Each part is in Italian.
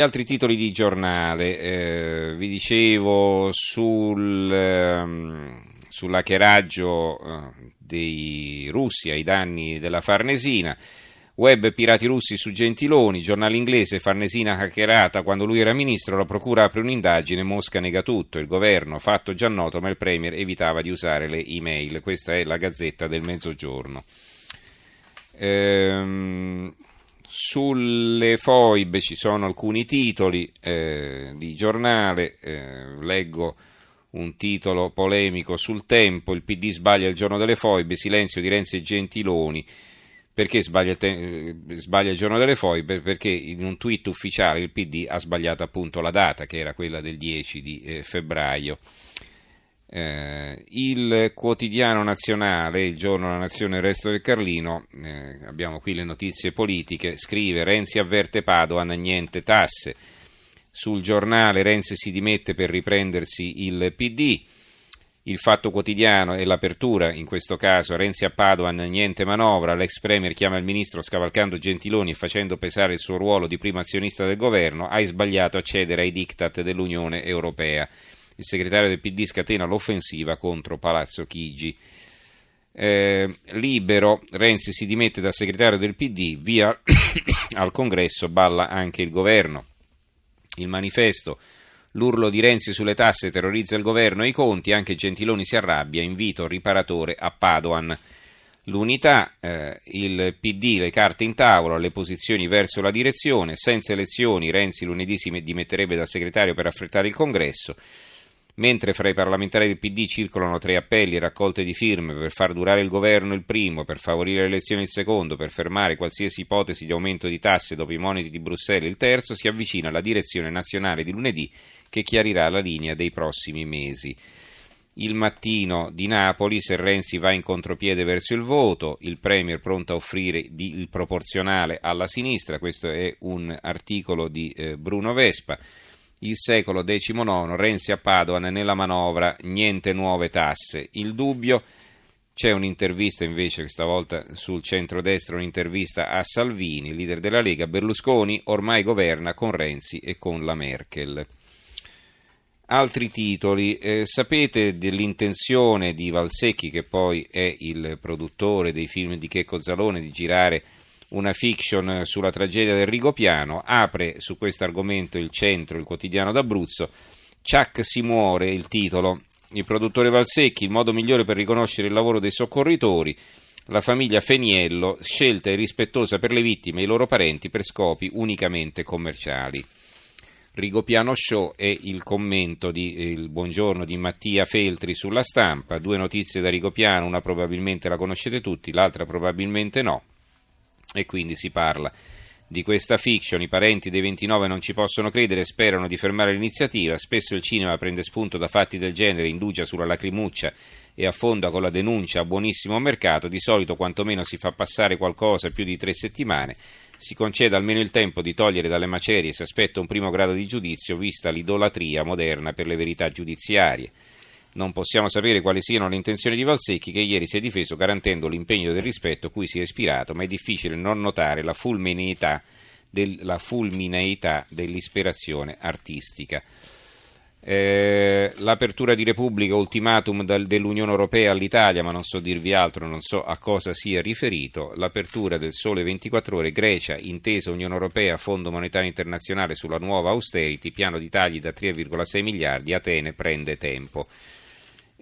Altri titoli di giornale, eh, vi dicevo sul, ehm, sull'hackeraggio eh, dei russi ai danni della Farnesina, web pirati russi su Gentiloni, giornale inglese Farnesina hackerata. Quando lui era ministro, la procura apre un'indagine, Mosca nega tutto, il governo fatto già noto ma il premier evitava di usare le email, questa è la gazzetta del mezzogiorno. Ehm, sulle foibe ci sono alcuni titoli eh, di giornale, eh, leggo un titolo polemico sul tempo, il PD sbaglia il giorno delle foibe, silenzio di Renzi e Gentiloni. Perché sbaglia il, te- sbaglia il, giorno delle foibe? Perché in un tweet ufficiale il PD ha sbagliato appunto la data, che era quella del 10 di eh, febbraio. Eh, il quotidiano nazionale, il giorno della nazione il resto del Carlino, eh, abbiamo qui le notizie politiche, scrive Renzi avverte Padoan, niente tasse. Sul giornale Renzi si dimette per riprendersi il PD. Il fatto quotidiano e l'apertura, in questo caso Renzi a Padoan, niente manovra, l'ex premier chiama il ministro scavalcando Gentiloni e facendo pesare il suo ruolo di primo azionista del governo, hai sbagliato a cedere ai diktat dell'Unione Europea il segretario del PD scatena l'offensiva contro Palazzo Chigi. Eh, libero, Renzi si dimette da segretario del PD, via al congresso, balla anche il governo. Il manifesto, l'urlo di Renzi sulle tasse terrorizza il governo e i conti, anche Gentiloni si arrabbia, invito riparatore a Padoan. L'unità, eh, il PD, le carte in tavola, le posizioni verso la direzione, senza elezioni Renzi lunedì si dimetterebbe da segretario per affrettare il congresso. Mentre fra i parlamentari del PD circolano tre appelli e raccolte di firme per far durare il governo il primo, per favorire le elezioni il secondo, per fermare qualsiasi ipotesi di aumento di tasse dopo i moniti di Bruxelles il terzo, si avvicina la direzione nazionale di lunedì che chiarirà la linea dei prossimi mesi. Il mattino di Napoli, se Renzi va in contropiede verso il voto, il Premier pronto a offrire il proporzionale alla sinistra, questo è un articolo di eh, Bruno Vespa il secolo XIX, Renzi a Padoan nella manovra, niente nuove tasse. Il dubbio, c'è un'intervista invece questa volta sul centrodestra, un'intervista a Salvini, leader della Lega, Berlusconi ormai governa con Renzi e con la Merkel. Altri titoli, eh, sapete dell'intenzione di Valsecchi, che poi è il produttore dei film di Checco Zalone, di girare una fiction sulla tragedia del Rigopiano, apre su questo argomento il centro, il quotidiano d'Abruzzo, Chuck si muore, il titolo, il produttore Valsecchi, il modo migliore per riconoscere il lavoro dei soccorritori, la famiglia Feniello, scelta irrispettosa per le vittime e i loro parenti per scopi unicamente commerciali. Rigopiano Show è il commento di il buongiorno di Mattia Feltri sulla stampa, due notizie da Rigopiano, una probabilmente la conoscete tutti, l'altra probabilmente no e quindi si parla di questa fiction. I parenti dei 29 non ci possono credere sperano di fermare l'iniziativa. Spesso il cinema prende spunto da fatti del genere, indugia sulla lacrimuccia e affonda con la denuncia a buonissimo mercato. Di solito, quantomeno, si fa passare qualcosa più di tre settimane. Si concede almeno il tempo di togliere dalle macerie, si aspetta un primo grado di giudizio, vista l'idolatria moderna per le verità giudiziarie. Non possiamo sapere quali siano le intenzioni di Valsecchi che ieri si è difeso garantendo l'impegno del rispetto cui si è ispirato, ma è difficile non notare la fulmineità, del, la fulmineità dell'ispirazione artistica. Eh, l'apertura di Repubblica, ultimatum dal, dell'Unione Europea all'Italia, ma non so dirvi altro, non so a cosa sia riferito. L'apertura del Sole 24 Ore, Grecia, intesa Unione Europea, Fondo Monetario Internazionale sulla nuova austerity, piano di tagli da 3,6 miliardi, Atene prende tempo.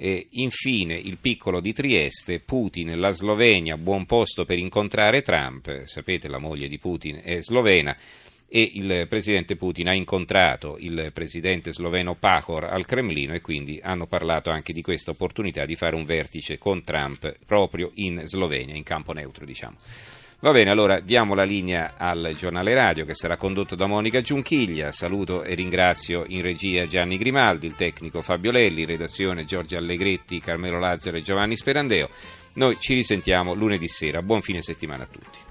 E infine il piccolo di Trieste, Putin, la Slovenia, buon posto per incontrare Trump, sapete la moglie di Putin è slovena, e il presidente Putin ha incontrato il presidente sloveno Pahor al Cremlino e quindi hanno parlato anche di questa opportunità di fare un vertice con Trump proprio in Slovenia, in campo neutro diciamo. Va bene, allora diamo la linea al giornale radio che sarà condotto da Monica Giunchiglia. Saluto e ringrazio in regia Gianni Grimaldi, il tecnico Fabio Lelli, redazione Giorgio Allegretti, Carmelo Lazzaro e Giovanni Sperandeo. Noi ci risentiamo lunedì sera. Buon fine settimana a tutti.